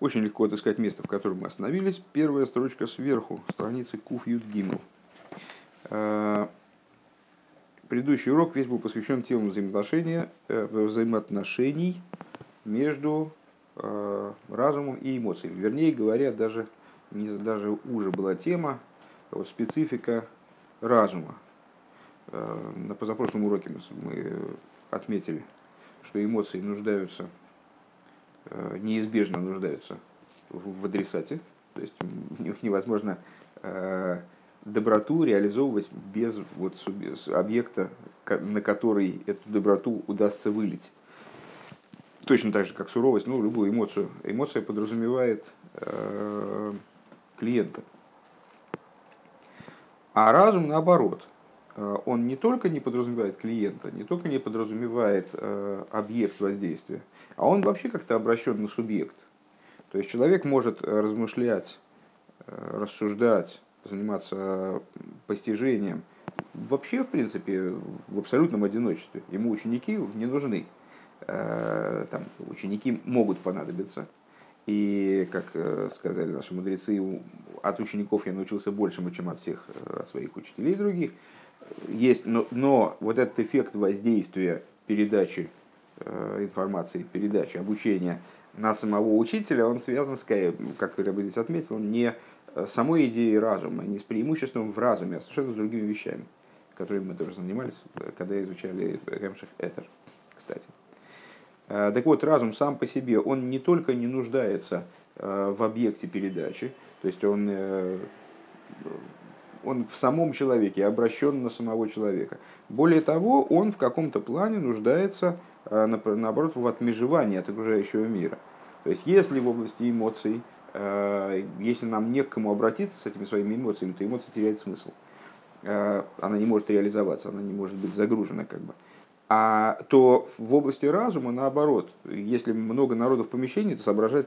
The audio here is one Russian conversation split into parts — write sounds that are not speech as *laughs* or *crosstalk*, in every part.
Очень легко отыскать место, в котором мы остановились. Первая строчка сверху, страницы Куф Ют Гимл. Э, предыдущий урок весь был посвящен темам взаимоотношения, э, взаимоотношений между э, разумом и эмоциями. Вернее говоря, даже, не, даже уже была тема, вот, специфика разума. На позапрошлом уроке мы отметили, что эмоции нуждаются неизбежно нуждаются в адресате. То есть *laughs* невозможно э, доброту реализовывать без вот объекта, на который эту доброту удастся вылить. Точно так же, как суровость, ну, любую эмоцию. Эмоция подразумевает э, клиента. А разум наоборот. Э, он не только не подразумевает клиента, не только не подразумевает э, объект воздействия, а он вообще как-то обращен на субъект. То есть человек может размышлять, э, рассуждать, заниматься постижением вообще, в принципе, в абсолютном одиночестве. Ему ученики не нужны. Э, там, ученики могут понадобиться. И, как э, сказали наши мудрецы, от учеников я научился большему, чем от всех от своих учителей других. Есть, но, но вот этот эффект воздействия передачи Э, информации, передачи, обучения на самого учителя, он связан, скорее, как здесь отметил, не самой идеей разума, не с преимуществом в разуме, а совершенно с другими вещами, которыми мы тоже занимались, когда изучали Ремших Этер, кстати. Э, так вот, разум сам по себе, он не только не нуждается э, в объекте передачи, то есть он, он в самом человеке, обращен на самого человека. Более того, он в каком-то плане нуждается а, наоборот, в отмежевании от окружающего мира. То есть, если в области эмоций, а, если нам не к кому обратиться с этими своими эмоциями, то эмоция теряет смысл. А, она не может реализоваться, она не может быть загружена как бы. А то в области разума, наоборот, если много народу в помещении, то соображать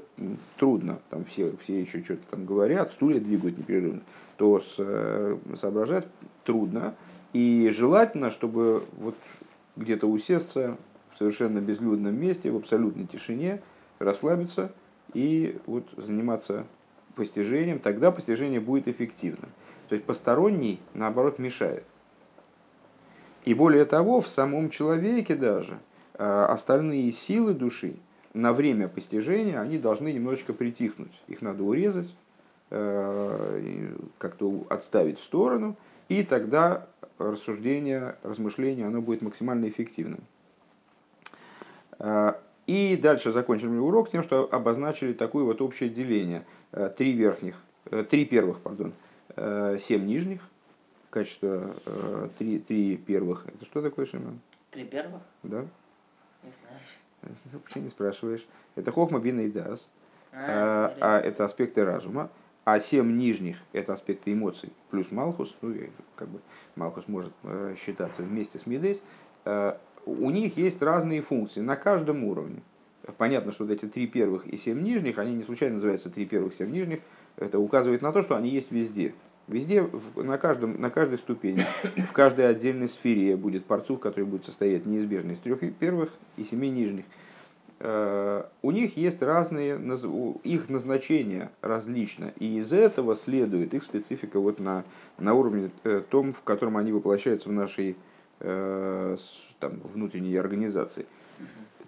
трудно. Там все, все еще что-то там говорят, стулья двигают непрерывно. То с, э, соображать трудно. И желательно, чтобы вот где-то усесться, в совершенно безлюдном месте, в абсолютной тишине, расслабиться и вот заниматься постижением, тогда постижение будет эффективным. То есть посторонний, наоборот, мешает. И более того, в самом человеке даже а, остальные силы души на время постижения, они должны немножечко притихнуть. Их надо урезать, а, как-то отставить в сторону, и тогда рассуждение, размышление, оно будет максимально эффективным. А, и дальше закончили урок тем, что обозначили такое вот общее деление. Э, три верхних, э, три первых, пардон, э, семь нижних, качество три, три первых. Это что такое, Шимон? Три первых? Да. Не знаю. Ну, почему не спрашиваешь? Это хохма, бина и дас. А, а, а это аспекты разума. А семь нижних – это аспекты эмоций, плюс Малхус, ну, как бы Малхус может считаться вместе с Мидейс, у них есть разные функции на каждом уровне. Понятно, что вот эти три первых и семь нижних, они не случайно называются три первых, семь нижних. Это указывает на то, что они есть везде. Везде, на, каждом, на каждой ступени, в каждой отдельной сфере будет парцух, который будет состоять неизбежно из трех первых и семи нижних. Э, у них есть разные, их назначения различно, и из этого следует их специфика вот на, на уровне э, том, в котором они воплощаются в нашей там, внутренней организации.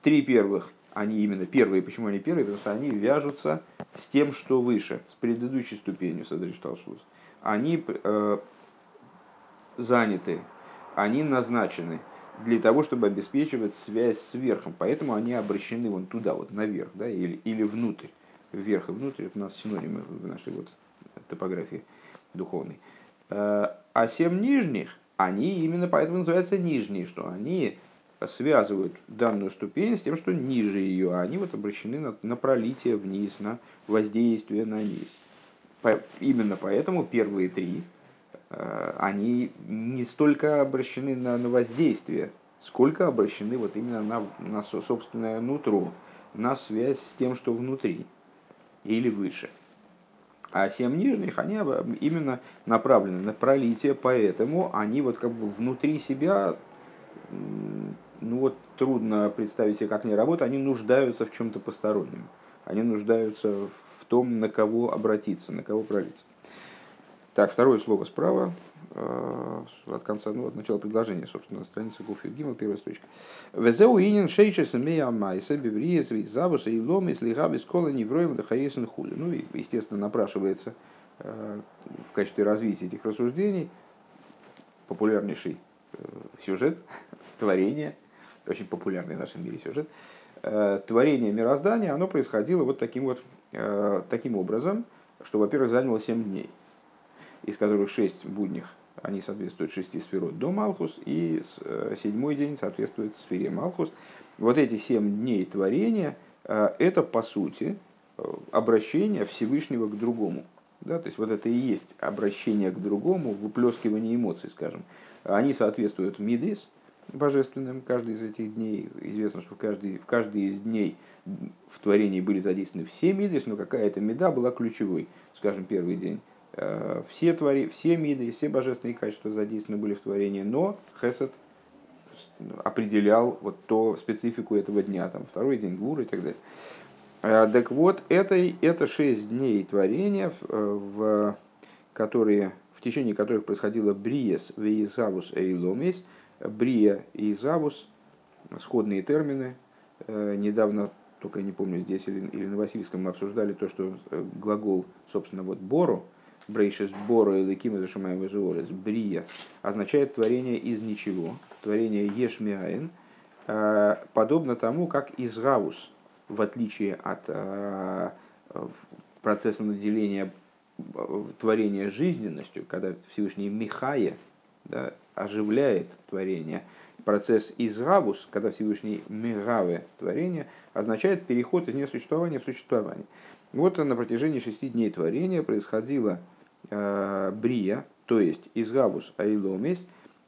Три первых, они именно первые. Почему они первые? Потому что они вяжутся с тем, что выше, с предыдущей ступенью Садришталшус. Они э, заняты, они назначены для того, чтобы обеспечивать связь с верхом. Поэтому они обращены вон туда, вот наверх, да, или, или внутрь. Вверх и внутрь, это у нас синонимы в нашей вот топографии духовной. Э, а семь нижних – они именно поэтому называются нижние, что они связывают данную ступень с тем, что ниже ее, а они вот обращены на, на пролитие вниз, на воздействие на низ. По, именно поэтому первые три, э, они не столько обращены на, на воздействие, сколько обращены вот именно на, на собственное нутро, на связь с тем, что внутри или выше. А семь нижних, они именно направлены на пролитие, поэтому они вот как бы внутри себя, ну вот трудно представить себе, как они работают, они нуждаются в чем-то постороннем. они нуждаются в том, на кого обратиться, на кого пролиться. Так, второе слово справа, от конца, ну, от начала предложения, собственно, страница Гуфи Гимл, первая строчка. Везеу инин шейчес мея майса бивриес забуса и лом из лига без кола невроем дахаесен хули. Ну, и, естественно, напрашивается э, в качестве развития этих рассуждений популярнейший э, сюжет, *laughs* творение, очень популярный в нашем мире сюжет, творение мироздания, оно происходило вот таким вот, таким образом, что, во-первых, заняло 7 дней – из которых шесть будних, они соответствуют шести сферот до Малхус, и э, седьмой день соответствует сфере Малхус. Вот эти семь дней творения э, – это, по сути, э, обращение Всевышнего к другому. Да, то есть вот это и есть обращение к другому, выплескивание эмоций, скажем. Они соответствуют мидис, божественным, каждый из этих дней. Известно, что в каждый, в каждый из дней в творении были задействованы все мидис, но какая-то меда была ключевой. Скажем, первый день все, твори, все миды, все божественные качества задействованы были в творении, но Хесед определял вот то специфику этого дня, там второй день Гур и так далее. Э, так вот, это, это шесть дней творения, э, в, которые, в течение которых происходило Бриес, Вейзавус и Ломис. Брия и Изавус, сходные термины. Недавно, только я не помню, здесь или, или на Васильском мы обсуждали то, что глагол, собственно, вот Бору, Брейшис Бора или Кима Зашимаем Визуорец, Брия, означает творение из ничего, творение Ешмиаин, э, подобно тому, как Израус, в отличие от э, процесса наделения э, творения жизненностью, когда Всевышний Михая да, оживляет творение, процесс Изравус, когда Всевышний Мигаве творение, означает переход из несуществования в существование. Вот на протяжении шести дней творения происходило брия, то есть из гавус айломис,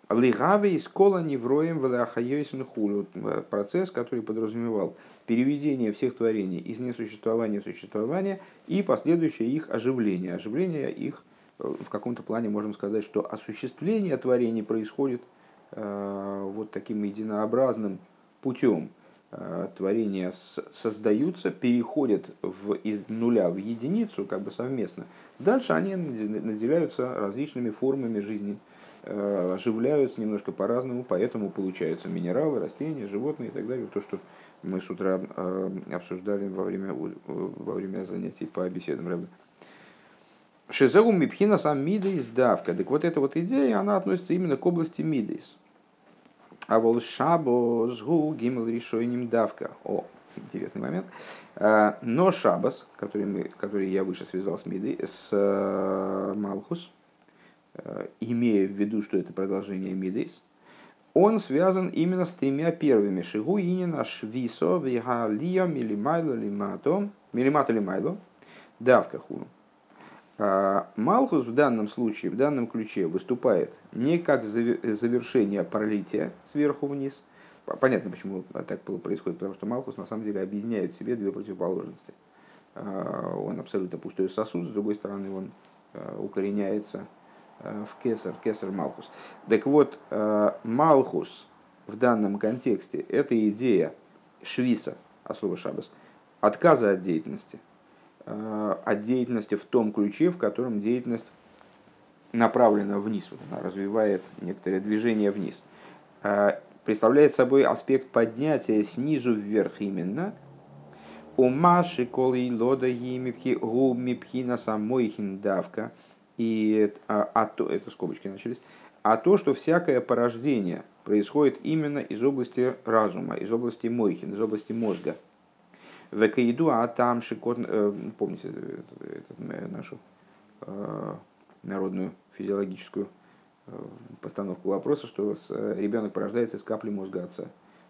лигаве из кола невроем велахайойсен хулю. Э, процесс, который подразумевал переведение всех творений из несуществования в существование и последующее их оживление. Оживление их э, в каком-то плане можем сказать, что осуществление творений происходит вот таким единообразным путем. Э, творения создаются, переходят в, из нуля в единицу как бы совместно. Дальше они наделяются различными формами жизни, э, оживляются немножко по-разному, поэтому получаются минералы, растения, животные и так далее. То, что мы с утра э, обсуждали во время, во время занятий по беседам Рэбе. Шизеу мипхина сам мидейс давка. Так вот эта вот идея, она относится именно к области мидейс. А вол шабос гу гимл решойним давка. О, интересный момент. А, но шабас, который, мы, который я выше связал с Мидой, с э, Малхус, э, имея в виду, что это продолжение Мидейс, он связан именно с тремя первыми. Шигу инина швисо вига лия милимайло лимато, милимато лимайло, давка хуну. А, Малхус в данном случае, в данном ключе выступает не как завершение пролития сверху вниз. Понятно, почему так происходит, потому что Малхус на самом деле объединяет в себе две противоположности. А, он абсолютно пустой сосуд, с другой стороны он а, укореняется в кесар, кесар Малхус. Так вот, Малхус в данном контексте – это идея швиса, от слова шабас, отказа от деятельности – Э, от деятельности в том ключе, в котором деятельность направлена вниз, вот она развивает некоторое движение вниз. Э, представляет собой аспект поднятия снизу вверх именно. У Маши коли лода мипхина самой хиндавка. И а, а то, это скобочки начались. А то, что всякое порождение происходит именно из области разума, из области мойхин, из области мозга – Векаиду, а там шикот, э, помните э, нашу э, народную физиологическую постановку вопроса, что ребенок порождается из капли мозга отца.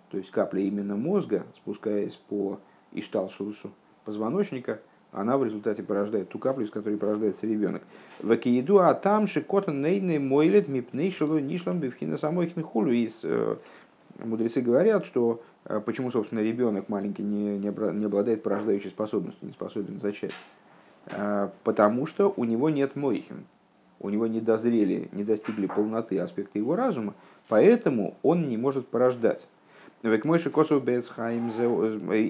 То есть капля именно мозга, спускаясь по ишталшусу позвоночника, она в результате порождает ту каплю, из которой порождается ребенок. Вакиеду, а там шикотан нейный мойлет мипнейшелу нишлам бифхина самой хулю. Мудрецы говорят, что почему, собственно, ребенок маленький не, не обладает порождающей способностью, не способен зачать? А, потому что у него нет мойхин, у него не дозрели, не достигли полноты аспекты его разума, поэтому он не может порождать. Век мойши косов бецхайм,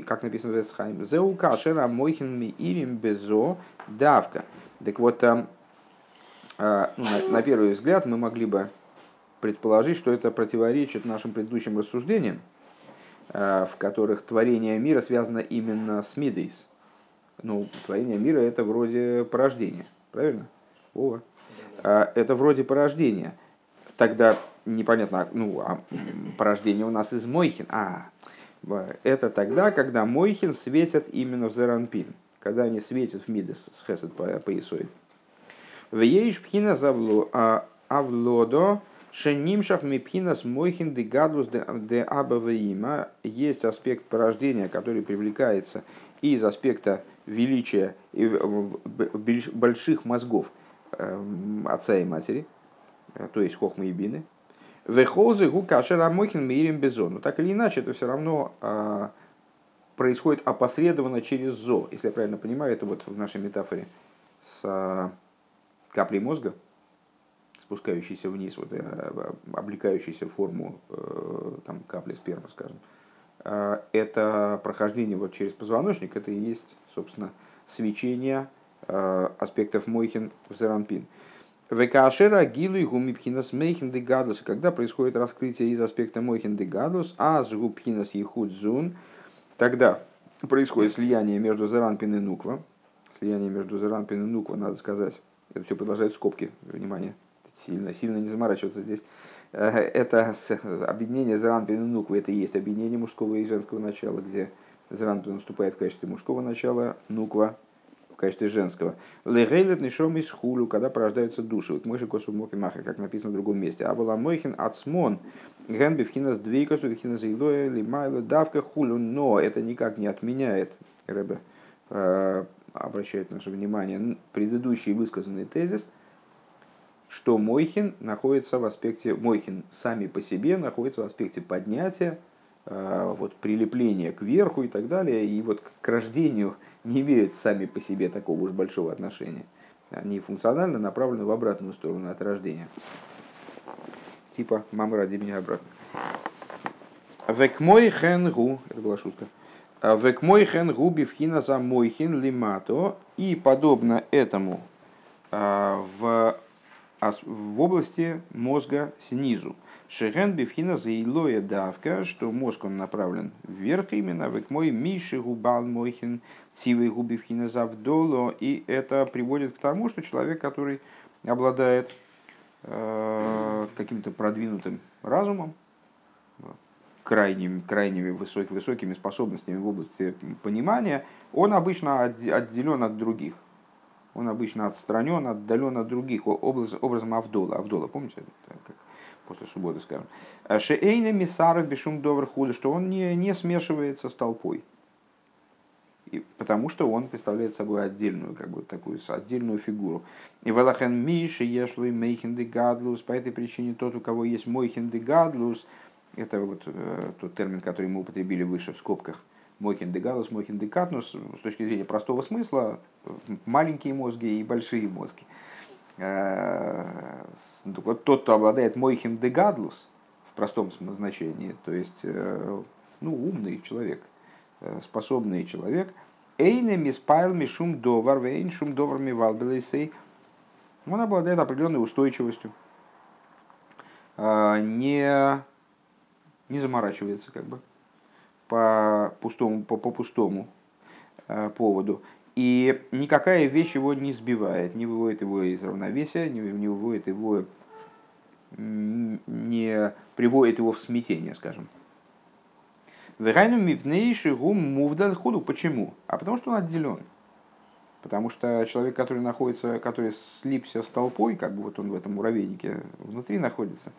как написано бецхайм, зеу кашера мойхин ми ирим безо давка. Так вот, ну, на, на первый взгляд мы могли бы предположить, что это противоречит нашим предыдущим рассуждениям, в которых творение мира связано именно с Мидейс. Ну, творение мира это вроде порождения, правильно? О, это вроде порождения. Тогда непонятно, ну, а порождение у нас из Мойхин. А, это тогда, когда Мойхин светят именно в Зеранпин, когда они светят в Мидес с Хесед по, по Исой. В Ейш Пхина а, Авлодо Шенимшах Мипхинас Мойхин де Гадус де Абаваима есть аспект порождения, который привлекается из аспекта величия и больших мозгов эм, отца и матери, э, то есть хохмы и бины, Вехолзы гу кашер амохин мирим безон. Но так или иначе, это все равно а, происходит опосредованно через зо. Если я правильно понимаю, это вот в нашей метафоре с а, каплей мозга, спускающейся вниз, вот, а, облекающейся в форму а, там, капли спермы, скажем. А, это прохождение вот через позвоночник, это и есть, собственно, свечение аспектов Мойхин в Зеранпин. Векашера гилу и гумипхинас мейхин де гадус. Когда происходит раскрытие из аспекта мойхин де гадус, а с губхинас ехуд зун, тогда происходит слияние между Заранпин и Нуква. Слияние между Заранпин и Нуква, надо сказать. Это все продолжает скобки. Внимание, сильно, сильно не заморачиваться здесь. Э, это объединение Заранпин и Нуква, это и есть объединение мужского и женского начала, где Заранпин вступает в качестве мужского начала, Нуква в качестве женского. Легейлет нишом из хулю, когда порождаются души. Вот мыши косу моки махер, как написано в другом месте. А была мойхин ацмон. Ген бифхинас двейкосу, бифхинас илоя, лимайло, давка хулю. Но это никак не отменяет, Рэбе э, обращает наше внимание, предыдущий высказанный тезис, что Мойхин находится в аспекте, Мойхин сами по себе находится в аспекте поднятия, э, вот, прилепления к верху и так далее, и вот к рождению *laughs* не имеют сами по себе такого уж большого отношения. Они функционально направлены в обратную сторону от рождения. Типа «мама, роди меня обратно». Век мой хен гу, это была шутка. Век мой хен гу бифхина за мой хин лимато. И подобно этому а, в, в области мозга снизу. Шеген бифхина заилоя давка, что мозг он направлен вверх именно, век мой миши губал мойхин цивы губивхина завдоло, и это приводит к тому, что человек, который обладает э, каким-то продвинутым разумом, крайними, крайними высокими, высокими способностями в области понимания, он обычно отделен от других. Он обычно отстранен, отдален от других, образ, образом Авдола. Авдола, помните, как после субботы скажем. «Э, Шеэйна мисаров бешум довер худа, что он не, не смешивается с толпой. И, потому что он представляет собой отдельную, как бы такую отдельную фигуру. И Валахен Миши, Ешлуй, Мейхен де Гадлус, по этой причине тот, у кого есть Мойхен де Гадлус, это вот э, тот термин, который мы употребили выше в скобках, Мойхен де Гадлус, Мойхен де Катнус, с точки зрения простого смысла, маленькие мозги и большие мозги. Э, вот тот, кто обладает мойхин дегадлус в простом значении, то есть э, ну, умный человек, э, способный человек, эйне миспайл мишум довар вейн шум довар мивалбелейсей, он обладает определенной устойчивостью, не, не заморачивается как бы по пустому, по, по пустому поводу. И никакая вещь его не сбивает, не выводит его из равновесия, не, не выводит его, не приводит его в смятение, скажем. Верайну мивнейший гум мувдаль худу. Почему? А потому что он отделен. Потому что человек, который находится, который слипся с толпой, как бы вот он в этом муравейнике внутри находится,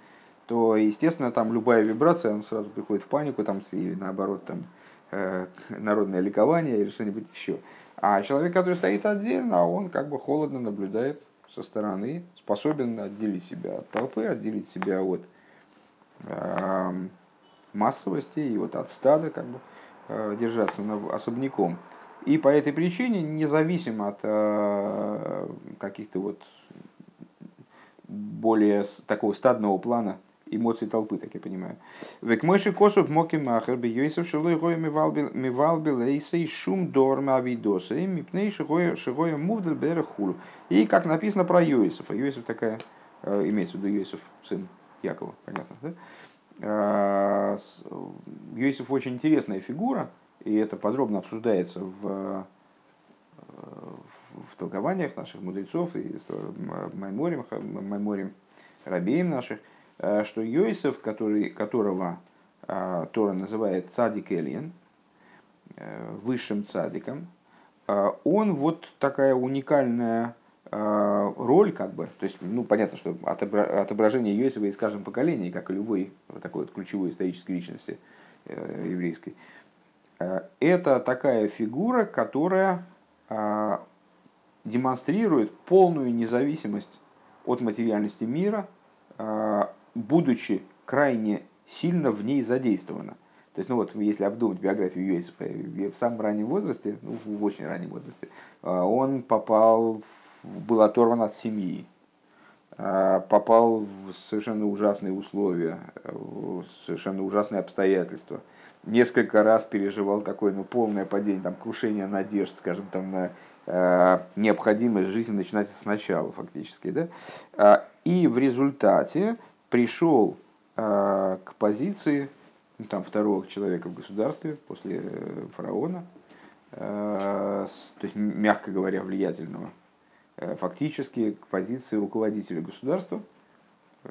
то, естественно, там любая вибрация, он сразу приходит в панику, там, или наоборот, там, э, *laughs* народное ликование или что-нибудь еще. А человек, который стоит отдельно, он как бы холодно наблюдает со стороны, способен отделить себя от толпы, отделить себя от э, массовости и вот от стада, как бы э, держаться на, особняком. И по этой причине, независимо от э, каких-то вот более такого стадного плана эмоций толпы, так я понимаю. Век мойши косов моки махер би йойсов шилой гоя мивалби лейсей шум дорма авидосы мипней шигоя мувдаль бера хулу. И как написано про Йосифа. Йосиф такая, э, имеется в виду Йосиф, сын Якова, понятно, да? Йосиф очень интересная фигура, и это подробно обсуждается в, в толкованиях наших мудрецов и майморим, майморим рабеем наших, э, что Йосиф, который, которого э, Тора называет цадик Эльен, э, высшим цадиком, он вот такая уникальная роль, как бы, то есть, ну, понятно, что отображение Йосифа из каждого поколения, как и любой такой вот ключевой исторической личности еврейской, это такая фигура, которая демонстрирует полную независимость от материальности мира, будучи крайне сильно в ней задействована. То есть, ну вот, если обдумать биографию Юэсифа в самом раннем возрасте, ну, в очень раннем возрасте, а, он попал, в, был оторван от семьи, а, попал в совершенно ужасные условия, в совершенно ужасные обстоятельства. Несколько раз переживал такое ну, полное падение, там, крушение надежд, скажем, там, на Э, необходимость жизни начинать сначала фактически. Да? А, и в результате пришел э, к позиции ну, там, второго человека в государстве после э, фараона, то есть, мягко говоря, влиятельного, фактически к позиции руководителя государства,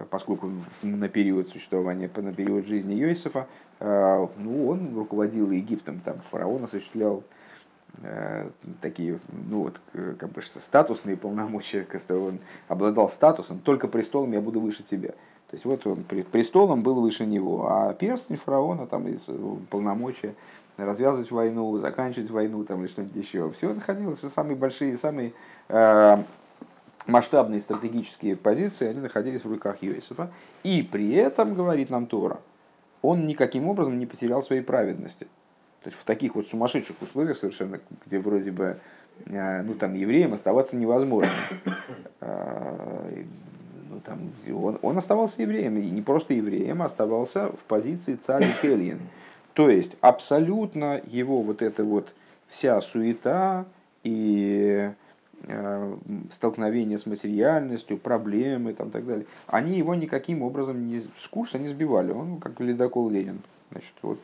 поскольку на период существования, на период жизни Йосифа, ну, он руководил Египтом, там фараон осуществлял Э, такие, ну вот, как бы статусные полномочия, *laughs* он обладал статусом, только престолом я буду выше тебя. То есть вот он престолом был выше него, а перстень фараона там э, полномочия развязывать войну, заканчивать войну там или что-нибудь еще. Все находилось самые большие, самые э, масштабные стратегические позиции, они находились в руках Йосифа. И при этом, говорит нам Тора, он никаким образом не потерял своей праведности. То есть в таких вот сумасшедших условиях совершенно, где вроде бы э, ну, там, евреям оставаться невозможно. Ну, там, он, он оставался евреем, и не просто евреем, а оставался в позиции царя Келлиен. То есть абсолютно его вот эта вот вся суета и э, столкновение с материальностью, проблемы там, так далее, они его никаким образом не, с курса не сбивали. Он как ледокол Ленин. Значит, вот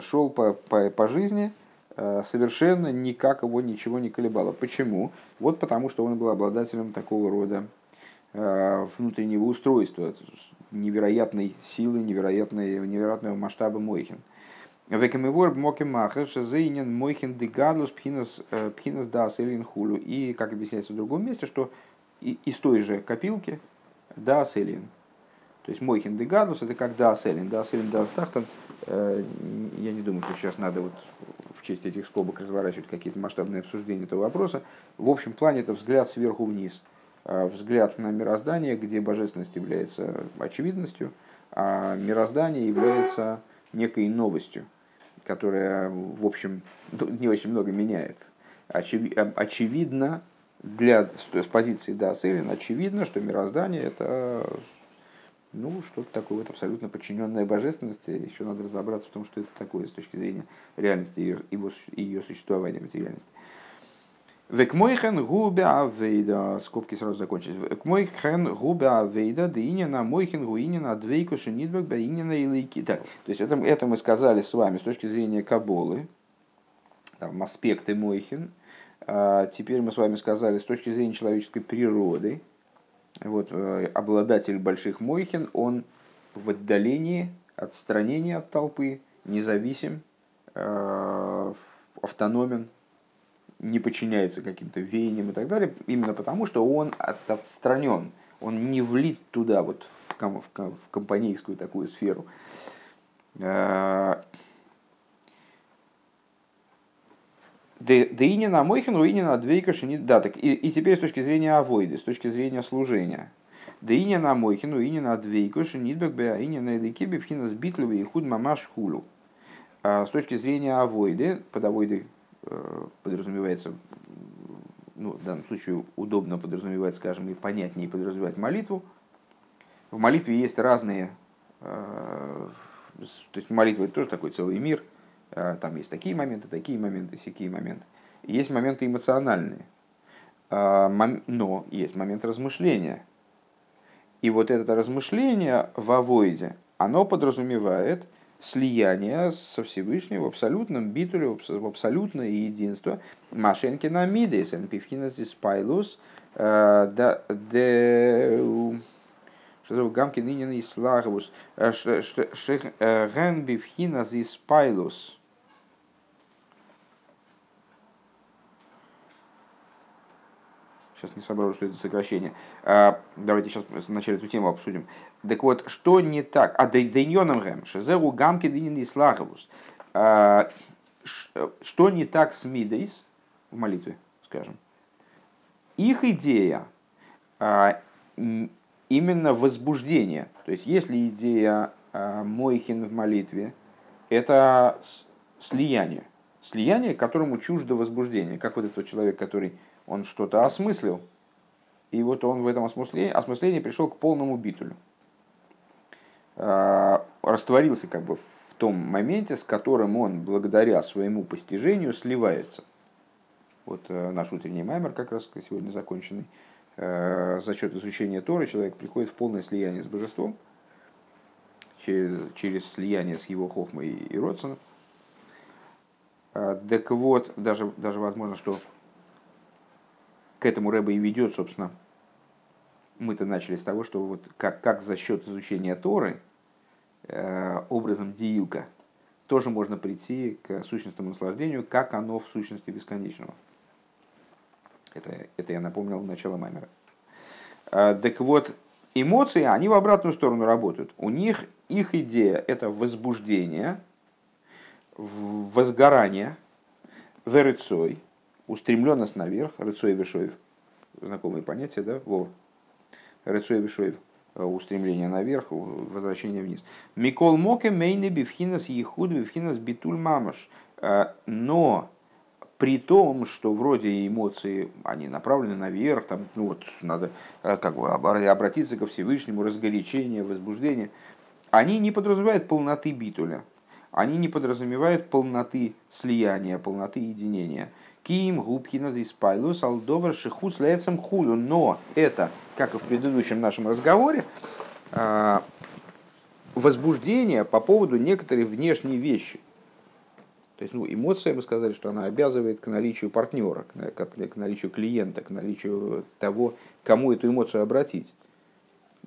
шел по, по, по жизни, э, совершенно никак его ничего не колебало. Почему? Вот потому, что он был обладателем такого рода э, внутреннего устройства, невероятной силы, невероятной, невероятного масштаба Мойхин. Векамивор моке махер шазейнен Мойхин дегадлус пхинас э, дас элин хулю. И, как объясняется в другом месте, что из той же копилки дас элин. То есть Мойхин дегадлус это как дас элин. Дас элин дас тахтан – Э, я не думаю, что сейчас надо вот в честь этих скобок разворачивать какие-то масштабные обсуждения этого вопроса. В общем плане это взгляд сверху вниз, а взгляд на мироздание, где божественность является очевидностью, а мироздание является некой новостью, которая, в общем, ну, не очень много меняет. Очевидно, для, с позиции Даселин, очевидно, что мироздание это ну, что-то такое вот абсолютно подчиненное божественности. Еще надо разобраться в том, что это такое с точки зрения реальности ее, его, ее существования, материальности. Векмойхен губе авейда, скобки сразу закончились. Векмойхен губе авейда, да инина мойхен гуинина двейку шинидбек да инина илайки. Так, то есть это, это мы сказали с вами с точки зрения Каболы, там аспекты мойхен. А теперь мы с вами сказали с точки зрения человеческой природы, вот, э, обладатель больших мойхин, он в отдалении, отстранении от толпы, независим, э, автономен, не подчиняется каким-то веяниям и так далее, именно потому, что он отстранен, он не влит туда, вот в, ком, в, в компанейскую такую сферу. Э, Деини на Мойхин, руини на Двейка Шинит. Да, так и, и теперь с точки зрения авойды, с точки зрения служения. Деини на Мойхин, руини на Двейка Шинитбек, Беаини на Эдекебе, Пхина Сбитлове и Худ Мамаш Хулу. А с точки зрения авойды, под авойдой э, подразумевается, ну, в данном случае удобно подразумевать, скажем, и понятнее подразумевать молитву. В молитве есть разные то есть молитва это тоже такой целый мир. Там есть такие моменты, такие моменты, всякие моменты. Есть моменты эмоциональные. Но есть момент размышления. И вот это размышление в авоиде, оно подразумевает слияние со Всевышним в абсолютном битуле, в абсолютное единство. Машенкина мидес, энпивхинас диспайлус, да, де что гамки нынен и слаговус, ген бивхинас диспайлус. Сейчас не соображу, что это сокращение. Давайте сейчас вначале эту тему обсудим. Так вот, что не так? А дейньоном гэм, шезеру гамки дынин и слаговус. А, что не так с мидейс в молитве, скажем? Их идея а, именно возбуждение. То есть, если идея Мойхин в молитве, это слияние. Слияние, которому чуждо возбуждение. Как вот этот человек, который он что-то осмыслил, и вот он в этом осмыслении, осмыслении пришел к полному битулю. А, растворился как бы в том моменте, с которым он благодаря своему постижению сливается. Вот э, наш утренний маймер как раз сегодня законченный. Э, за счет изучения Торы человек приходит в полное слияние с божеством, через, через слияние с его хохмой и родственным. А, так вот, даже, даже возможно, что к этому Рэба и ведет, собственно. Мы-то начали с того, что вот как, как за счет изучения Торы, э, образом диюка, тоже можно прийти к сущностному наслаждению, как оно в сущности бесконечного. Это, это я напомнил в начало Маймера. Э, так вот, эмоции, они в обратную сторону работают. У них их идея – это возбуждение, возгорание, верецой – устремленность наверх, рыцой вишоев, знакомые понятия, да, Вова, рыцой вишоев, э, устремление наверх, возвращение вниз. Микол моке мейне бифхинас ехуд бифхинас битуль мамаш. Э, но при том, что вроде эмоции, они направлены наверх, там, ну вот, надо э, как бы обратиться ко Всевышнему, разгорячение, возбуждение, они не подразумевают полноты битуля, они не подразумевают полноты слияния, полноты единения. Ким губхина диспайлус алдовар шихус лецем хулю. Но это, как и в предыдущем нашем разговоре, а, возбуждение по поводу некоторой внешней вещи. То есть, ну, эмоция, мы сказали, что она обязывает к наличию партнера, к, к наличию клиента, к наличию того, кому эту эмоцию обратить.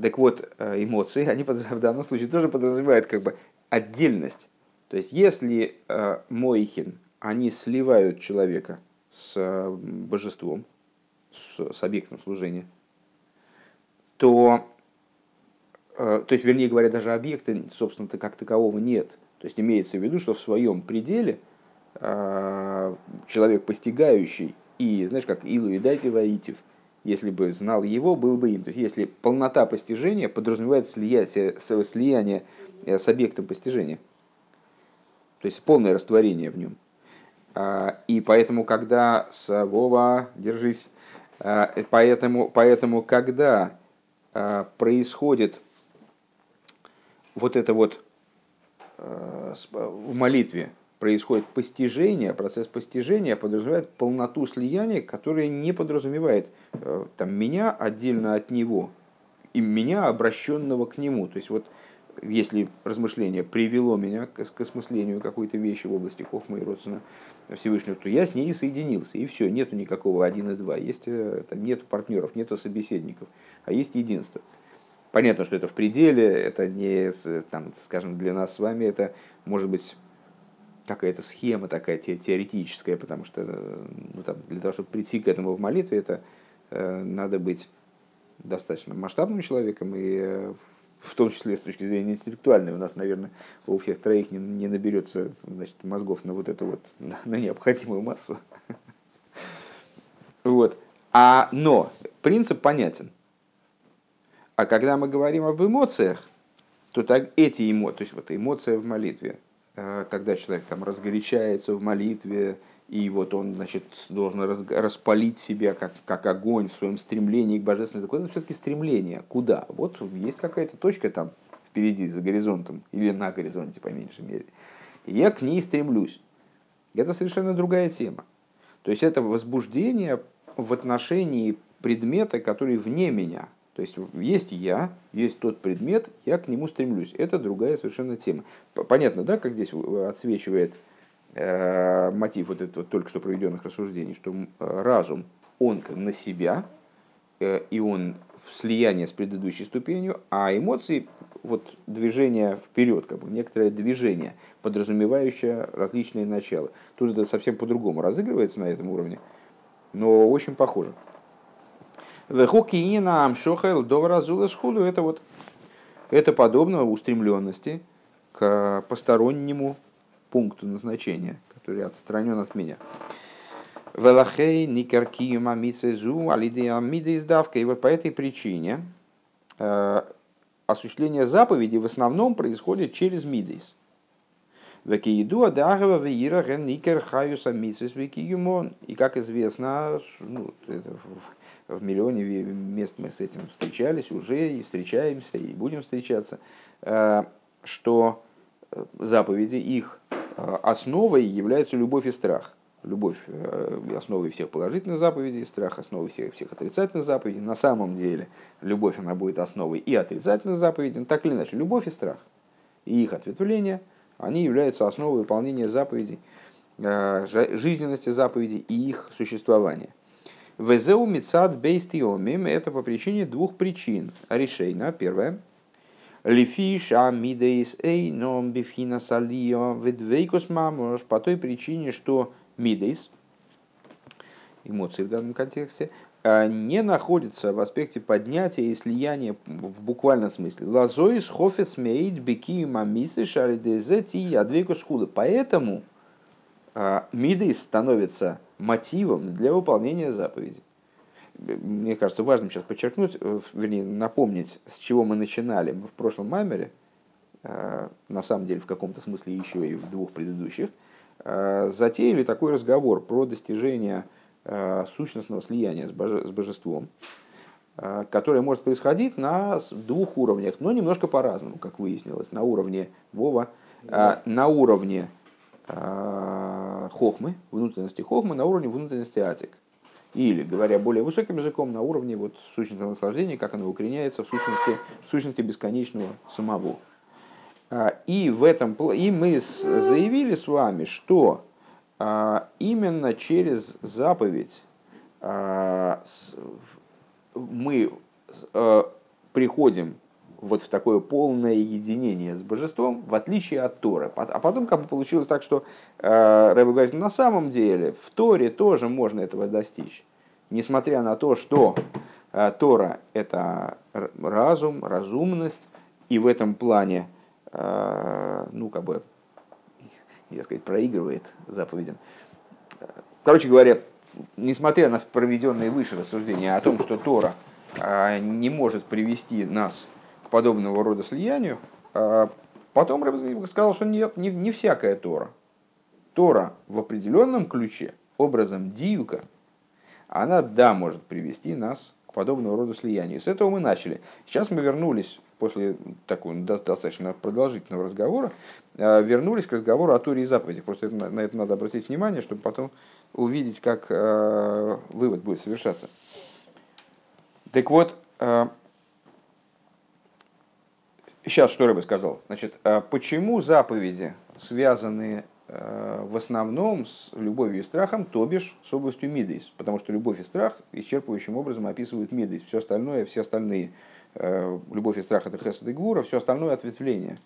Так вот, э, эмоции, они в данном случае тоже подразумевают как бы отдельность. То есть, если э, Мойхин, они сливают человека с э, божеством, с, с объектом служения, то, э, то есть, вернее говоря, даже объекта, собственно-то, как такового нет. То есть, имеется в виду, что в своем пределе э, человек постигающий, и, знаешь, как Илу и дайте воитив, если бы знал его, был бы им. То есть, если полнота постижения подразумевает слияние, слияние с объектом постижения, то есть полное растворение в нем – и поэтому, когда с Вова, держись, а, поэтому, поэтому когда а, происходит вот это вот в молитве, происходит постижение, процесс постижения подразумевает полноту слияния, которая не подразумевает там, меня отдельно от него и меня, обращенного к нему. То есть вот если размышление привело меня к, осмыслению какой-то вещи в области Хохма и Родсона, Всевышнего, то я с ней соединился, и все, нету никакого один и два, есть, э, там, нету партнеров, нету собеседников, а есть единство. Понятно, что это в пределе, это не, там, скажем, для нас с вами это может быть какая-то схема такая теоретическая, потому что ну, там, для того, чтобы прийти к этому в молитве, это э, надо быть достаточно масштабным человеком и э, в том числе с точки зрения интеллектуальной, у нас, наверное, у всех троих не, не наберется значит, мозгов на вот эту вот, *laughs* на, на необходимую массу. *laughs* Вот. А, но принцип понятен. А когда мы говорим об эмоциях, то так эти эмоции, то есть вот эмоция в молитве, э, когда человек там разгорячается в молитве, и вот он, значит, должен распалить себя как, как огонь в своем стремлении к божественной. Так это все-таки стремление. Куда? Вот есть какая-то точка там впереди, за горизонтом, или на горизонте, по меньшей мере. И я к ней стремлюсь. Это совершенно другая тема. То есть это возбуждение в отношении предмета, который вне меня. То есть есть я, есть тот предмет, я к нему стремлюсь. Это другая совершенно тема. Понятно, да, как здесь отсвечивает э, мотив вот этого только что проведенных рассуждений, что э, разум, он на себя, э, и он в слиянии с предыдущей ступенью, а эмоции вот движение вперед, как бы некоторое движение, подразумевающее различные начала. Тут это совсем по-другому разыгрывается на этом уровне, но очень похоже. Вехукинина амшохел довразула шхулу это вот это подобно устремленности к постороннему пункту назначения, который отстранен от меня. Велахей никаркиюма мицезу алидея мида издавка. И вот по этой причине э, осуществление заповеди в основном происходит через мидейс. Векиеду адагава веира ген никер векиюмон. И как известно, ну, это в, в миллионе мест мы с этим встречались уже, и встречаемся, и будем встречаться, э, что заповеди, их э, основой является любовь и страх любовь э, основой всех положительных заповедей, страх основой всех, всех отрицательных заповедей. На самом деле любовь она будет основой и отрицательных заповедей, так или иначе, любовь и страх и их ответвления, они являются основой выполнения заповедей, э, жизненности заповедей и их существования. Везеу мицад бейстиомим – это по причине двух причин. Решейна, первое. Лифиша мидейс эй ном бифхина салио ведвейкус мамош по той причине, что мидейс, эмоции в данном контексте, а, не находится в аспекте поднятия и слияния в буквальном смысле. Лазоис хофец мейд беки мамисы шаридезети ядвейкус худа. Поэтому а, мидейс становится мотивом для выполнения заповеди. Мне кажется, важным сейчас подчеркнуть, э, вернее, напомнить, с чего мы начинали в прошлом маймере, а, на самом деле в каком-то смысле еще и в двух предыдущих – Э, затеяли такой разговор про достижение э, сущностного слияния с божеством, э, которое может происходить на двух уровнях, но немножко по-разному, как выяснилось, на уровне Вова, на уровне хохмы, внутренности хохмы, на уровне внутренности атик. Или, говоря более высоким языком, на уровне вот сущностного наслаждения, как оно укореняется в сущности, в сущности бесконечного самого. А, и в этом и мы заявили с вами, что а, именно через заповедь а, мы приходим вот в такое полное единение с божеством, в отличие от Торы. А потом как бы получилось так, что э, Рэбе говорит, на самом деле в Торе тоже можно этого достичь. Несмотря на то, что э, Тора – это разум, разумность, и в этом плане а, ну, как бы, я сказать, проигрывает заповедям. Короче говоря, несмотря на проведенные выше рассуждения о том, что Тора а, не может привести нас к подобного рода слиянию, потом сказал, что нет, не, не всякая Тора. Тора в определенном ключе, образом диюка, она, да, может привести нас к подобного рода слиянию. С этого мы начали. Сейчас мы вернулись после такого достаточно продолжительного разговора, э, вернулись к разговору о Туре и заповедях. Просто на это надо обратить внимание, чтобы потом увидеть, как э, вывод будет совершаться. Так вот, э, сейчас что бы сказал. Значит, почему заповеди связаны э, в основном с любовью и страхом, то бишь с областью мидейс, потому что любовь и страх исчерпывающим образом описывают мидейс. Все остальное, все остальные Э, любовь и страх это хесед и гвура, все остальное ответвление.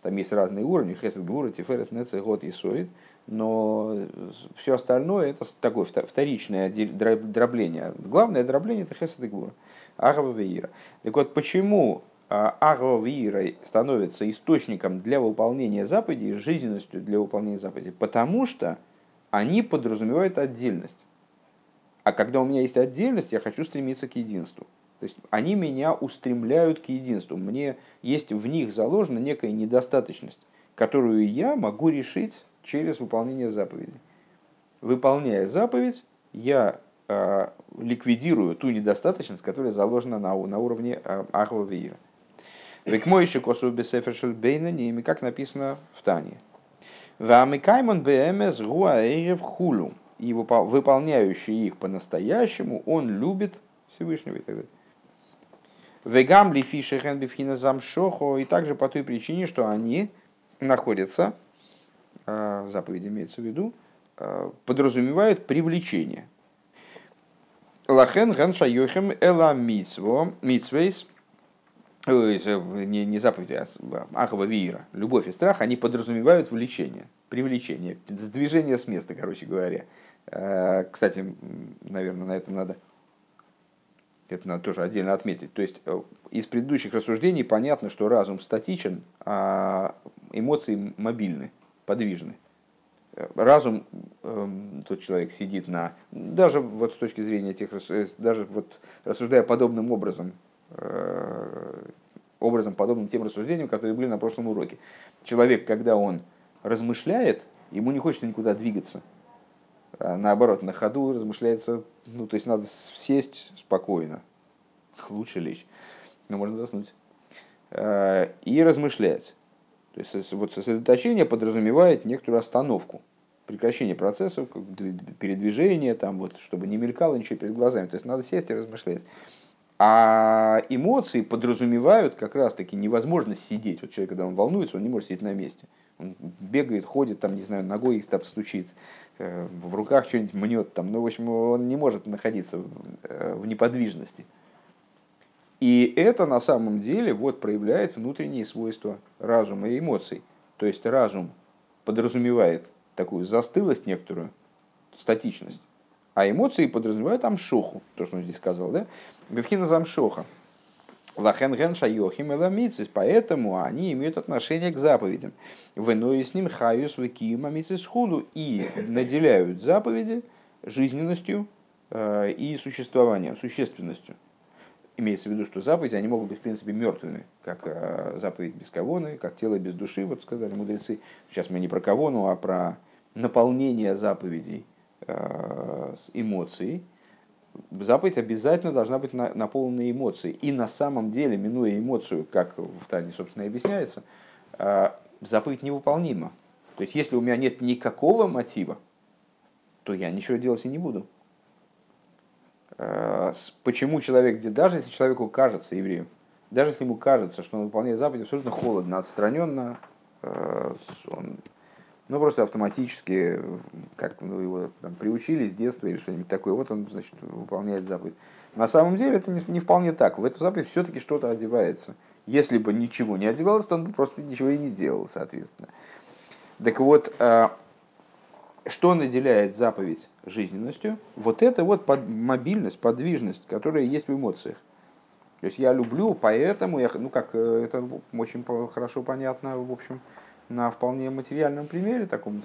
Там есть разные уровни, хесед, гвура, тиферес, нецегот и соид, но все остальное это такое вторичное дробление. Главное дробление это хесед и гвура, агава веира. Так вот, почему а, веира становится источником для выполнения заповедей, жизненностью для выполнения заповедей? Потому что они подразумевают отдельность. А когда у меня есть отдельность, я хочу стремиться к единству. То есть они меня устремляют к единству. Мне есть в них заложена некая недостаточность, которую я могу решить через выполнение заповеди. Выполняя заповедь, я э, ликвидирую ту недостаточность, которая заложена на, на уровне э, Ахва Веира. Век мой еще косу бесефершель бейна ними, как написано в Тане. Вамикаймон БМС гуаэрев хулу. И выполняющий их по-настоящему, он любит Всевышнего и так далее. Вегам ли фишехен бифхина замшохо, и также по той причине, что они находятся, а, заповедь имеется в виду, а, подразумевают привлечение. Лахен ген шайохем эла митсво, митсвейс, не, не заповеди, а ахова виира, любовь и страх, они подразумевают влечение, привлечение, движение с места, короче говоря. А, кстати, наверное, на этом надо это надо тоже отдельно отметить. То есть э, из предыдущих рассуждений понятно, что разум статичен, а эмоции мобильны, подвижны. Э, разум, эм, тот человек сидит на, даже вот с точки зрения тех, э, даже вот рассуждая подобным образом, образом подобным тем рассуждениям, которые были на прошлом уроке. Человек, когда он размышляет, ему не хочется никуда двигаться. А наоборот, на ходу размышляется, ну, то есть надо сесть спокойно, лучше лечь, но можно заснуть, а, и размышлять. То есть вот сосредоточение подразумевает некоторую остановку, прекращение процессов, передвижение, там, вот, чтобы не мелькало ничего перед глазами. То есть надо сесть и размышлять. А эмоции подразумевают как раз-таки невозможность сидеть. Вот человек, когда он волнуется, он не может сидеть на месте. Он бегает, ходит, там, не знаю, ногой их там стучит, Э, в руках что-нибудь мнет там, ну, в общем, он не может находиться в э, неподвижности. И это на самом деле вот проявляет внутренние свойства разума и эмоций. То есть разум подразумевает такую застылость некоторую, статичность, а эмоции подразумевают амшоху, то, что он здесь сказал, да? Бевхина замшоха. Лахен ген шайохим эламицис, поэтому они имеют отношение к заповедям. Веной с ним хаюс векима мицис худу и наделяют заповеди жизненностью э, и существованием, существенностью. Имеется в виду, что заповеди, они могут быть, в принципе, мертвыми, как э, заповедь без кавоны, как тело без души, вот сказали мудрецы. Сейчас мы не про кавону, а про наполнение заповедей э, с эмоцией, заповедь обязательно должна быть наполнена эмоцией. И на самом деле, минуя эмоцию, как в Тане, собственно, и объясняется, а, заповедь невыполнима. То есть, если у меня нет никакого мотива, то я ничего делать и не буду. А, почему человек, даже если человеку кажется евреем, даже если ему кажется, что он выполняет заповедь абсолютно холодно, отстраненно, он ну, просто автоматически, как ну, его там, приучили с детства или что-нибудь такое, вот он, значит, выполняет заповедь. На самом деле это не, не вполне так. В эту заповедь все-таки что-то одевается. Если бы ничего не одевалось, то он бы просто ничего и не делал, соответственно. Так вот, а, что наделяет заповедь жизненностью? Вот это вот под, мобильность, подвижность, которая есть в эмоциях. То есть я люблю, поэтому, я, ну как, э, это очень хорошо понятно, в общем, на вполне материальном примере, таком,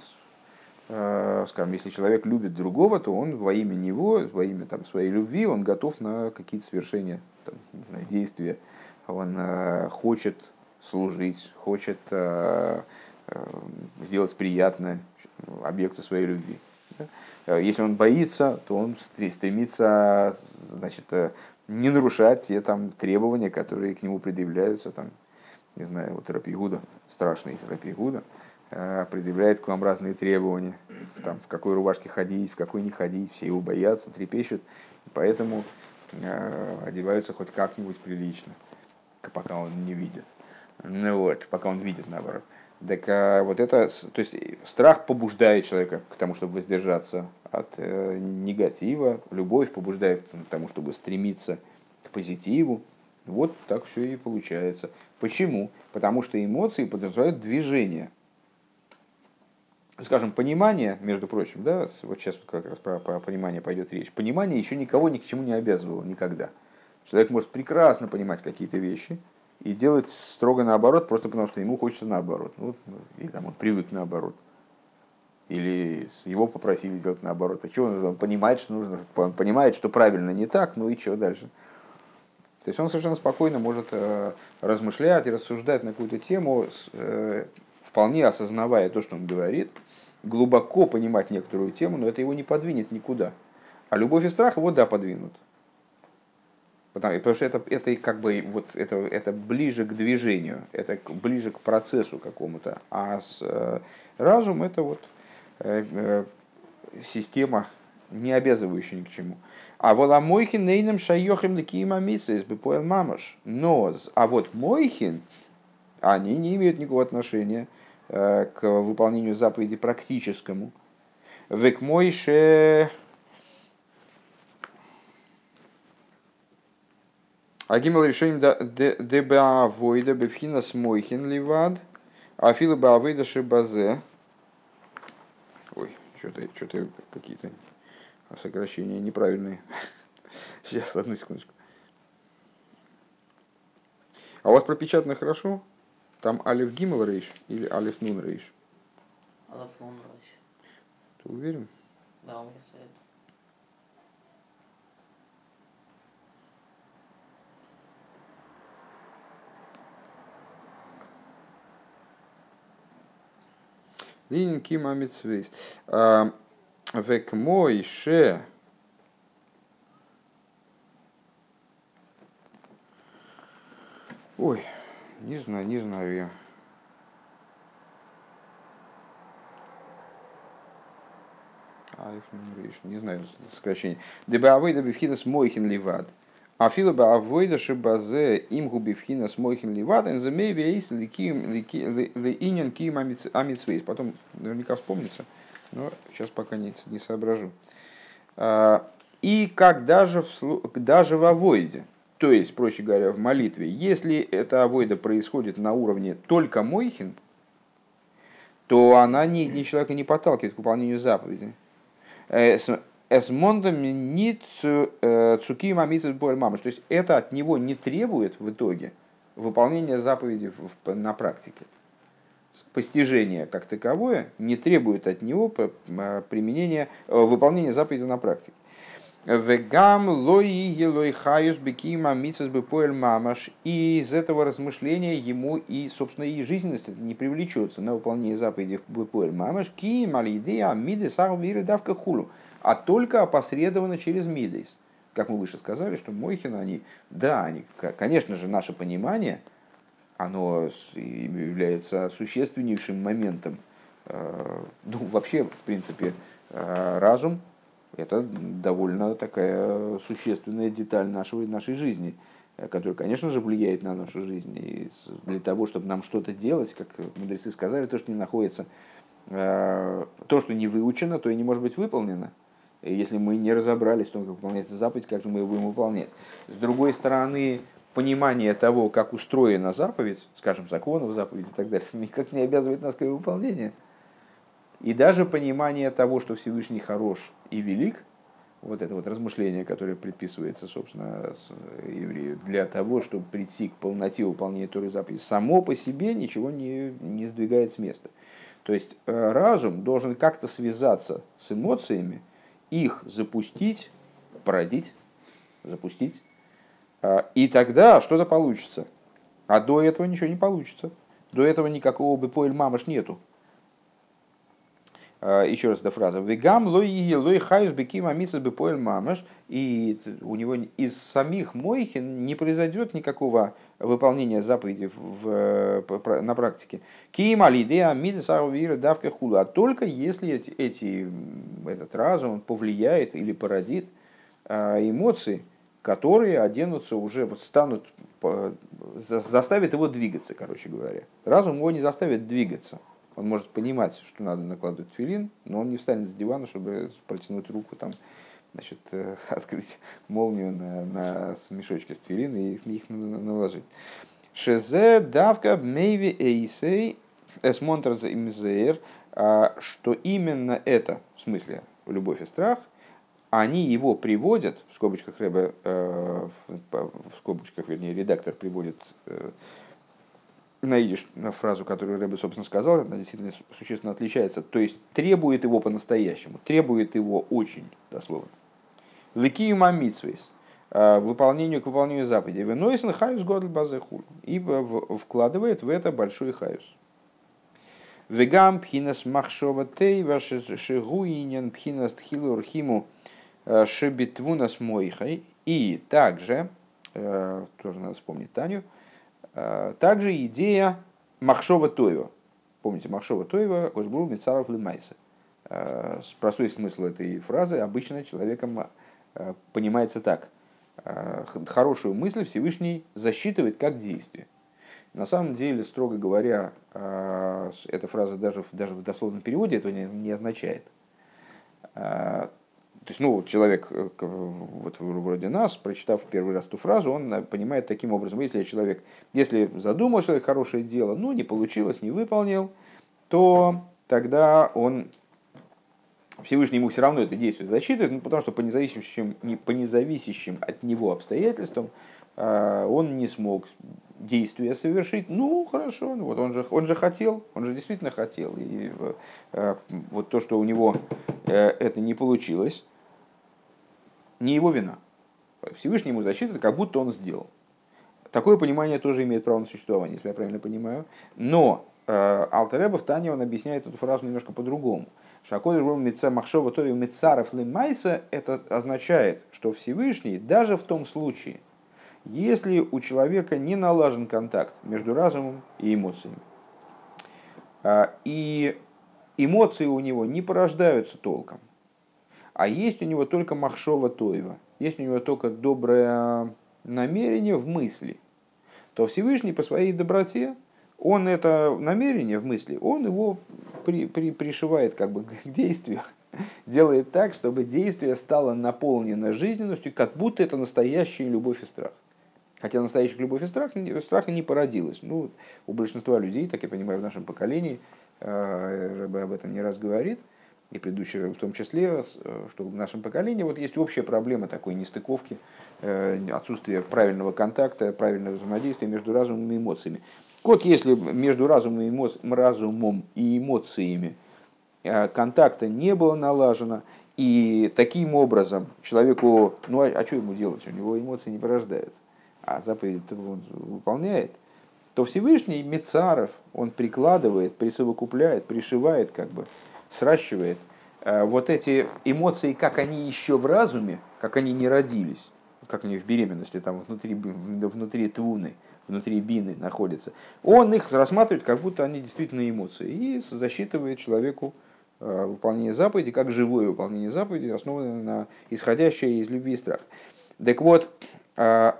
э, скажем, если человек любит другого, то он во имя него, во имя там, своей любви, он готов на какие-то совершения, там, не знаю, действия. Он э, хочет служить, хочет э, сделать приятное объекту своей любви. Если он боится, то он стремится значит, не нарушать те там, требования, которые к нему предъявляются там, не знаю, вот Рапигуда, страшный Рапигуда, э, предъявляет к вам разные требования, там, в какой рубашке ходить, в какой не ходить, все его боятся, трепещут, поэтому э, одеваются хоть как-нибудь прилично, пока он не видит. Ну вот, пока он видит, наоборот. Так а вот это, то есть страх побуждает человека к тому, чтобы воздержаться от э, негатива, любовь побуждает к тому, чтобы стремиться к позитиву. Вот так все и получается. Почему? Потому что эмоции подразумевают движение. Скажем, понимание, между прочим, да, вот сейчас как раз про, про понимание пойдет речь. Понимание еще никого ни к чему не обязывало никогда. Человек может прекрасно понимать какие-то вещи и делать строго наоборот, просто потому что ему хочется наоборот. Ну, или там он привык наоборот. Или его попросили сделать наоборот. А что он, он понимает, что нужно, он понимает, что правильно не так, ну и что дальше? То есть он совершенно спокойно может э, размышлять и рассуждать на какую-то тему, э, вполне осознавая то, что он говорит, глубоко понимать некоторую тему, но это его не подвинет никуда. А любовь и страх его, да, подвинут. Потому, потому что это, это как бы вот это, это ближе к движению, это ближе к процессу какому-то. А с э, разум это вот э, э, система, не обязывающая ни к чему. А воламойхин нейном шайохим ликима митсис бепоэл мамаш. Но, а вот мойхин, они не имеют никакого отношения э, к выполнению заповеди практическому. Век мойше Агимал решением ДБА Войда Бевхина Смойхин Ливад, а Фила Бавейда Шибазе. Ой, что-то что какие-то сокращения неправильные. *laughs* Сейчас, одну секундочку. А у вас пропечатано хорошо? Там Алиф Гимл Рейш или Алиф Нун Рейш? Алиф Нун Рейш. Ты уверен? Да, у меня Линин Ким Амитсвейс. Век мой ше. Ой, не знаю, не знаю я. Не знаю сокращение. Дебавой дебифхинас мойхин ливад. А фила бы авойда шибазе им губивхина смойхин ливатен замей вейс лиинен ким амитсвейс. Потом наверняка вспомнится, но сейчас пока не, не соображу. А, и как даже в, даже в авойде, то есть, проще говоря, в молитве, если эта авойда происходит на уровне только мойхин, то она ни, ни человека не подталкивает к выполнению заповеди. Э, Эсмондом не цуки мамицет мамыш. То есть это от него не требует в итоге выполнения заповеди на практике. Постижение как таковое не требует от него применения, э, выполнения заповеди на практике. Вегам лои елой хаюс бекима мицас бепоэль мамаш. И из этого размышления ему и, собственно, и жизненность не привлечется на выполнение заповеди бепоэль мамаш. Ки малидея миды саху виры давка хулу а только опосредованно через Мидейс. Как мы выше сказали, что Мойхин, они, да, они, конечно же, наше понимание, оно является существеннейшим моментом. Э, ну, вообще, в принципе, э, разум – это довольно такая существенная деталь нашего, нашей жизни, э, которая, конечно же, влияет на нашу жизнь. И для того, чтобы нам что-то делать, как мудрецы сказали, то, что не находится, то, что не выучено, то и не может быть выполнено если мы не разобрались в том, как выполняется заповедь, как мы ее будем выполнять. С другой стороны, понимание того, как устроена заповедь, скажем, законов заповеди и так далее, *laughs* никак не обязывает нас к ее выполнению. И даже понимание того, что Всевышний хорош и велик, вот это вот размышление, которое предписывается, собственно, еврею, для того, чтобы прийти к полноте выполнения Торы заповеди, само по себе ничего не, не сдвигает с места. То есть э, разум должен как-то связаться с эмоциями, их запустить, породить, запустить, и тогда что-то получится. А до этого ничего не получится. До этого никакого бы поэль мамаш нету. А, еще раз эта фраза. Вегам лой лой хаюс бекима мисас бы поэль мамаш. И у него из самих мойхин не произойдет никакого выполнения заповедей в, на практике. Ким алидея мидесау вира давка хула. А только если эти, эти, этот разум повлияет или породит а, эмоции, которые оденутся уже, вот станут, заставят его двигаться, короче говоря. Разум его не заставит двигаться. Он может понимать, что надо накладывать филин, но он не встанет с дивана, чтобы протянуть руку там, значит, э, *laughs* открыть молнию на, на мешочки с твилин и их, их наложить. Шезе давка мейви эйсей эсмонтраз имзеер, а, что именно это, в смысле любовь и страх, они его приводят, в скобочках Рэбе, э, в скобочках, вернее, редактор приводит э, найдешь на фразу, которую Рэбе, собственно, сказал, она действительно существенно отличается. То есть требует его по-настоящему, требует его очень, дословно. Лекию мамитсвейс, э, выполнению к выполнению заповедей. Венойсен хаюс годль базехул. И вкладывает в это большой хаюс. Вегам пхинас махшова тей ваш шигуинен пхинас тхилур химу э, шебитвунас мойхай. И также тоже надо вспомнить Таню. Также идея Махшова Тоева. Помните, Махшова Тоева, Кошбру Мицаров Лимайса. Простой смысл этой фразы обычно человеком понимается так. Хорошую мысль Всевышний засчитывает как действие. На самом деле, строго говоря, эта фраза даже, даже в дословном переводе этого не означает. То есть, ну, человек, э, вот вроде нас, прочитав первый раз эту фразу, он э, понимает таким образом, если человек, если задумал человек хорошее дело, ну, не получилось, не выполнил, то тогда он Всевышний ему все равно это действие засчитывает, ну, потому что по независящим, по независящим от него обстоятельствам а, он не смог действия совершить, ну хорошо, ну, вот он же, он же хотел, он же действительно хотел. И э, вот то, что у него э, это не получилось, не его вина. Всевышний ему засчитывает, как будто он сделал. Такое понимание тоже имеет право на существование, если я правильно понимаю. Но э, Алтереба в Тане он объясняет эту фразу немножко по-другому. Шакодыш Митца Махшова Тови Мицаров Лимайса это означает, что Всевышний даже в том случае, если у человека не налажен контакт между разумом и эмоциями. А, и эмоции у него не порождаются толком, а есть у него только махшова тоева, есть у него только доброе намерение в мысли, то Всевышний по своей доброте, он это намерение в мысли, он его при, при, пришивает как бы *laughs* к действию, делает так, чтобы действие стало наполнено жизненностью, как будто это настоящая любовь и страх. Хотя настоящих любовь и страх, страха не породилось. Ну, у большинства людей, так я понимаю, в нашем поколении, э, Рэбе об этом не раз говорит, и предыдущие в том числе, э, что в нашем поколении вот есть общая проблема такой нестыковки, э, отсутствия правильного контакта, правильного взаимодействия между разумом и эмоциями. Вот если между разумом и, эмо... разумом и эмоциями контакта не было налажено, и таким образом человеку, ну а, а что ему делать, у него эмоции не порождаются а заповедь он выполняет, то Всевышний Мецаров, он прикладывает, присовокупляет, пришивает, как бы, сращивает э, вот эти эмоции, как они еще в разуме, как они не родились, как они в беременности, там внутри, внутри твуны, внутри бины находятся, он их рассматривает, как будто они действительно эмоции, и засчитывает человеку э, выполнение заповеди, как живое выполнение заповеди, основанное на исходящее из любви и страха. Так вот, э,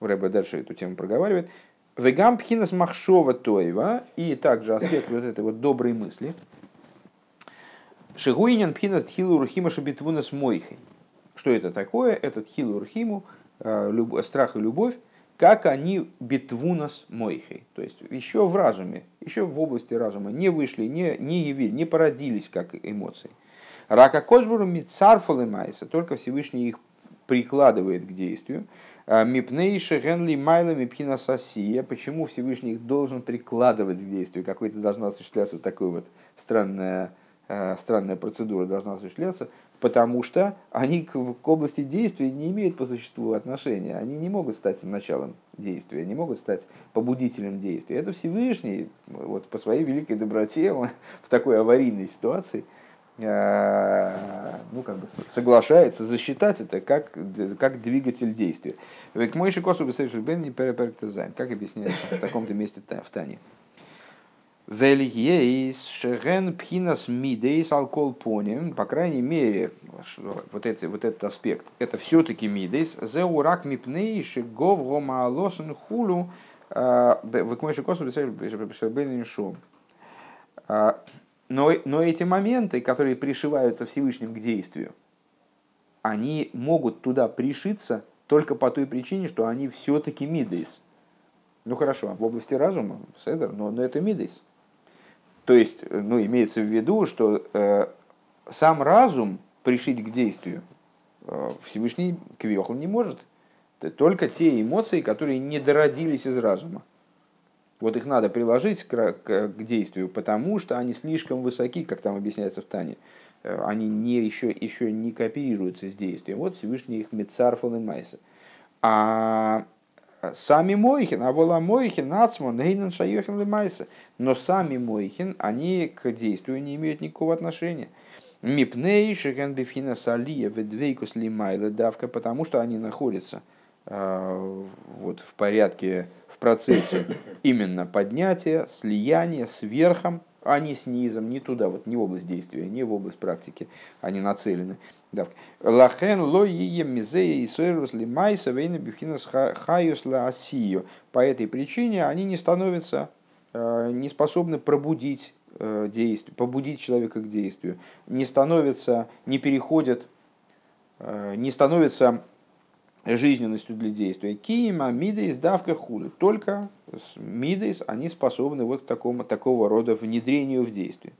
Рэбе дальше эту тему проговаривает. Вегам пхинас махшова тоева, и также аспект вот этой вот доброй мысли. Шигуинен пхинас тхилу рухима шабитвуна с мойхой. Что это такое? Это тхилу рухиму, э, страх и любовь, как они битвунас мойхой. То есть еще в разуме, еще в области разума не вышли, не, не явили, не породились как эмоции. Рака кожбуру мицарфалы майса, только Всевышний их прикладывает к действию. А, Мипнейши Генли Майла Мипхина Сасия. Почему Всевышний их должен прикладывать к действию? Какой-то должна осуществляться вот такой вот странная, а, странная процедура должна осуществляться, потому что они к, к области действия не имеют по существу отношения. Они не могут стать началом действия, не могут стать побудителем действия. Это Всевышний вот, по своей великой доброте он, *laughs* в такой аварийной ситуации – Э, ну, как бы соглашается засчитать это как, как двигатель действия. Как объясняется в таком-то месте в Тане. Велиейс шеген пхинас мидейс алкол поним, по крайней мере, вот, это, вот этот аспект, это все-таки мидейс, зеурак мипнейши гов гома алосен хулу, э, в мойши косу бен шум но, но эти моменты, которые пришиваются Всевышним к действию, они могут туда пришиться только по той причине, что они все-таки мидейс. Ну хорошо, в области разума, седер, но, но это мидейс. То есть, ну, имеется в виду, что э, сам разум пришить к действию э, Всевышний Квиохл не может. Это только те эмоции, которые не дородились из разума. Вот их надо приложить к, к, к действию, потому что они слишком высоки, как там объясняется в Тане. Э, они не, еще, еще не кооперируются с действием. Вот Всевышний их Мецарфон и Майса. А сами Мойхин, а вола Мойхин, Нацмон, Нейнен Шайохин и Майса. Но сами Мойхин, они к действию не имеют никакого отношения. Мипней, Шеген Бифхина Салия, Ведвейкус Лимайла, давка, потому что они находятся вот, в порядке, в процессе именно поднятия, слияния с верхом, а не с не туда, вот, не в область действия, не в область практики, они нацелены. Лахен ло мизея и сойрус лимайса вейна бюхинас хаюс ла асию. По этой причине они не становятся, э, не способны пробудить э, действие, побудить человека к действию, не становятся, не переходят, э, не становятся жизненностью для действия. Киима, мидейс, давка худы. Только мидейс они способны вот к такому, такого рода внедрению в действие.